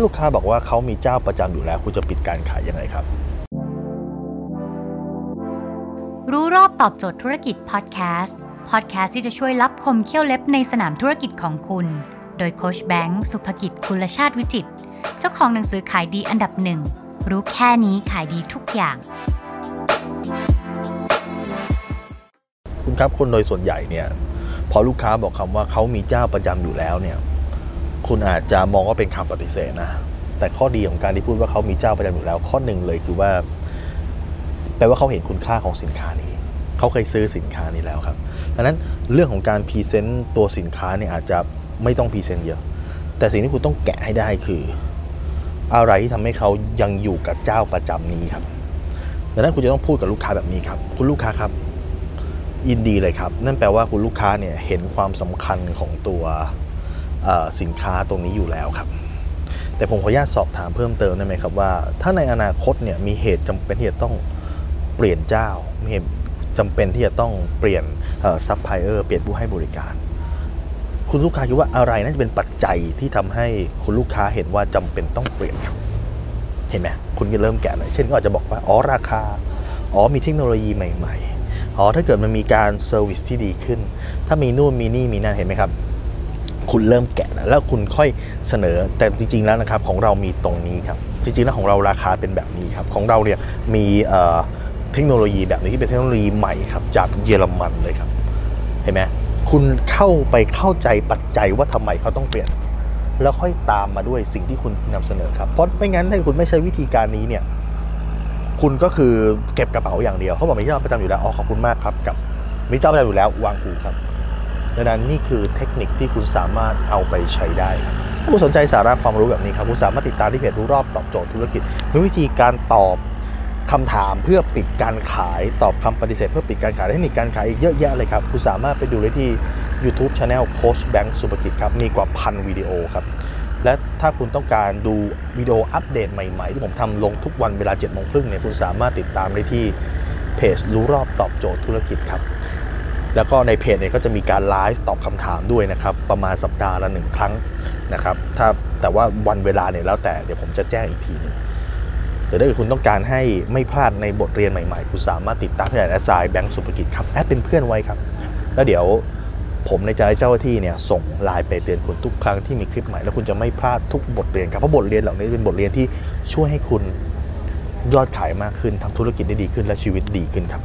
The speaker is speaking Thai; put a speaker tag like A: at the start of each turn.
A: าลูกค้าบอกว่าเขามีเจ้าประจำอยู่แล้ว คุณจะปิดการขายยังไงครับ
B: รู้รอบตอบโจทย์ธุรกิจพอดแคสต์พอดแคสต์ที่จะช่วยรับคมเขี้ยวเล็บในสนามธุรกิจของคุณ โดยโคชแบงค์สุภกิจคุลชาติวิจิตรเจ้าของหนังสือขายดีอันดับหนึ่งรู้แค่นี้ขายดีทุกอย่าง
A: คุณครับคนโดยส่วนใหญ่เนี่ยพอลูกค้าบอกคำว่าเขามีเจ้าประจำอยู่แล้วเนี่ย คุณอาจจะมองว่าเป็นคำปฏิเสธนะ แต่ข้อดีของการที่พูดว่าเขามีเจ้าประจำอยู่แล้ว ข้อหนึ่งเลยคือว่า แปลว่าเขาเห็นคุณค่าของสินค้านี้ เขาเคยซื้อสินค้านี้แล้วครับดังนั้นเรื่องของการ present ตัวสินค้าเนี่ยอาจจะไม่ต้อง present เยอะ แต่สิ่งที่คุณต้องแกะให้ได้คือ อะไรที่ทำให้เขายังอยู่กับเจ้าประจำนี้ครับดังนั้นคุณจะต้องพูดกับลูกค้าแบบนี้ครับ คุณลูกค้าครับยินดีเลยครับ นั่นแปลว่าคุณลูกค้าเนี่ยเห็นความสำคัญของตัว สินค้าตรงนี้อยู่แล้วครับ แต่ผมขออนุญาตสอบถามเพิ่มเติมได้ไหมครับว่า ถ้าในอนาคตเนี่ยมีเหตุจำเป็นที่จะต้องเปลี่ยนเจ้ามีเหตุจำเป็นที่จะต้องเปลี่ยนซัพพลายเออร์เปลี่ยนผู้ให้บริการ คุณลูกค้าคิดว่าอะไรน่าจะเป็นปัจจัยที่ทำให้คุณลูกค้าเห็นว่าจำเป็นต้องเปลี่ยนครับเห็นไหมคุณก็เริ่มแกะเลยเช่นก็อาจจะบอกว่าอ๋อราคาอ๋อมีเทคโนโลยีใหม่ ๆอ๋อถ้าเกิดมันมีการ service ที่ดีขึ้น ถ้ามีนู่นมีนี่มีนั่นเห็นไหมครับ คุณเริ่มแกะแล้วคุณค่อยเสนอแต่จริง ๆแล้วนะครับของเรามีตรงนี้ครับ จริงๆแล้วของเราราคาเป็นแบบนี้ครับ ของเราเนี่ยมีเทคโนโลยีแบบนี้ที่เป็นเทคโนโลยีใหม่ครับจากเยอรมันเลยครับ เห็นไหมคุณเข้าไปเข้าใจปัจจัยว่าทำไมเขาต้องเปลี่ยน แล้วค่อยตามมาด้วยสิ่งที่คุณนำเสนอครับเพราะไม่งั้นถ้าคุณไม่ใช้วิธีการนี้เนี่ยคุณก็คือเก็บกระเป๋าอย่างเดียวเขาบอกมีเจ้าประจำอยู่แล้วอ๋อขอบคุณมากครับกับมีเจ้าประจำอยู่แล้ววางหูครับ ดังนั้นนี่คือเทคนิคที่คุณสามารถเอาไปใช้ได้ครับถ้าคุณสนใจสาระความรู้แบบนี้ครับ คุณสามารถติดตามที่เพจรู้รอบตอบโจทย์ธุรกิจมีวิธีการตอบคำถามเพื่อปิดการขายตอบคำปฏิเสธเพื่อปิดการขายเทคนิคการขายอีกเยอะแยะเลยครับ คุณสามารถไปดูได้ที่ YouTube Channel โค้ชแบงค์สุภกิจครับมีกว่าพันวิดีโอครับและถ้าคุณต้องการดูวิดีโออัปเดตใหม่ๆ ที่ผมทำลงทุกวันเวลาเจ็ดโมงครึ่งเนี่ยคุณสามารถติดตามได้ที่เพจรู้รอบตอบโจทย์ธุรกิจครับ แล้วก็ในเพจเนี่ยก็จะมีการไลฟ์ตอบคำถามด้วยนะครับ ประมาณสัปดาห์ละหนึ่งครั้งนะครับ ถ้าแต่ว่าวันเวลาเนี่ยแล้วแต่เดี๋ยวผมจะแจ้งอีกทีหนึงหรือถ้าเกิดคุณต้องการให้ไม่พลาดในบทเรียนใหม่ๆ คุณสามารถติดตามที่แอดไลน์แบงก์สุภกิจครับ แอดเป็นเพื่อนไว้ครับ แล้วเดี๋ยวผมให้เจ้าหน้าที่เนี่ยส่งไลน์ไปเตือนคุณทุกครั้งที่มีคลิปใหม่ แล้วคุณจะไม่พลาดทุกบทเรียนครับ เพราะบทเรียนเหล่านี้เป็นบทเรียนที่ช่วยให้คุณยอดขายมากขึ้นทำธุรกิจได้ดีขึ้นและชีวิตดีขึ้นครับ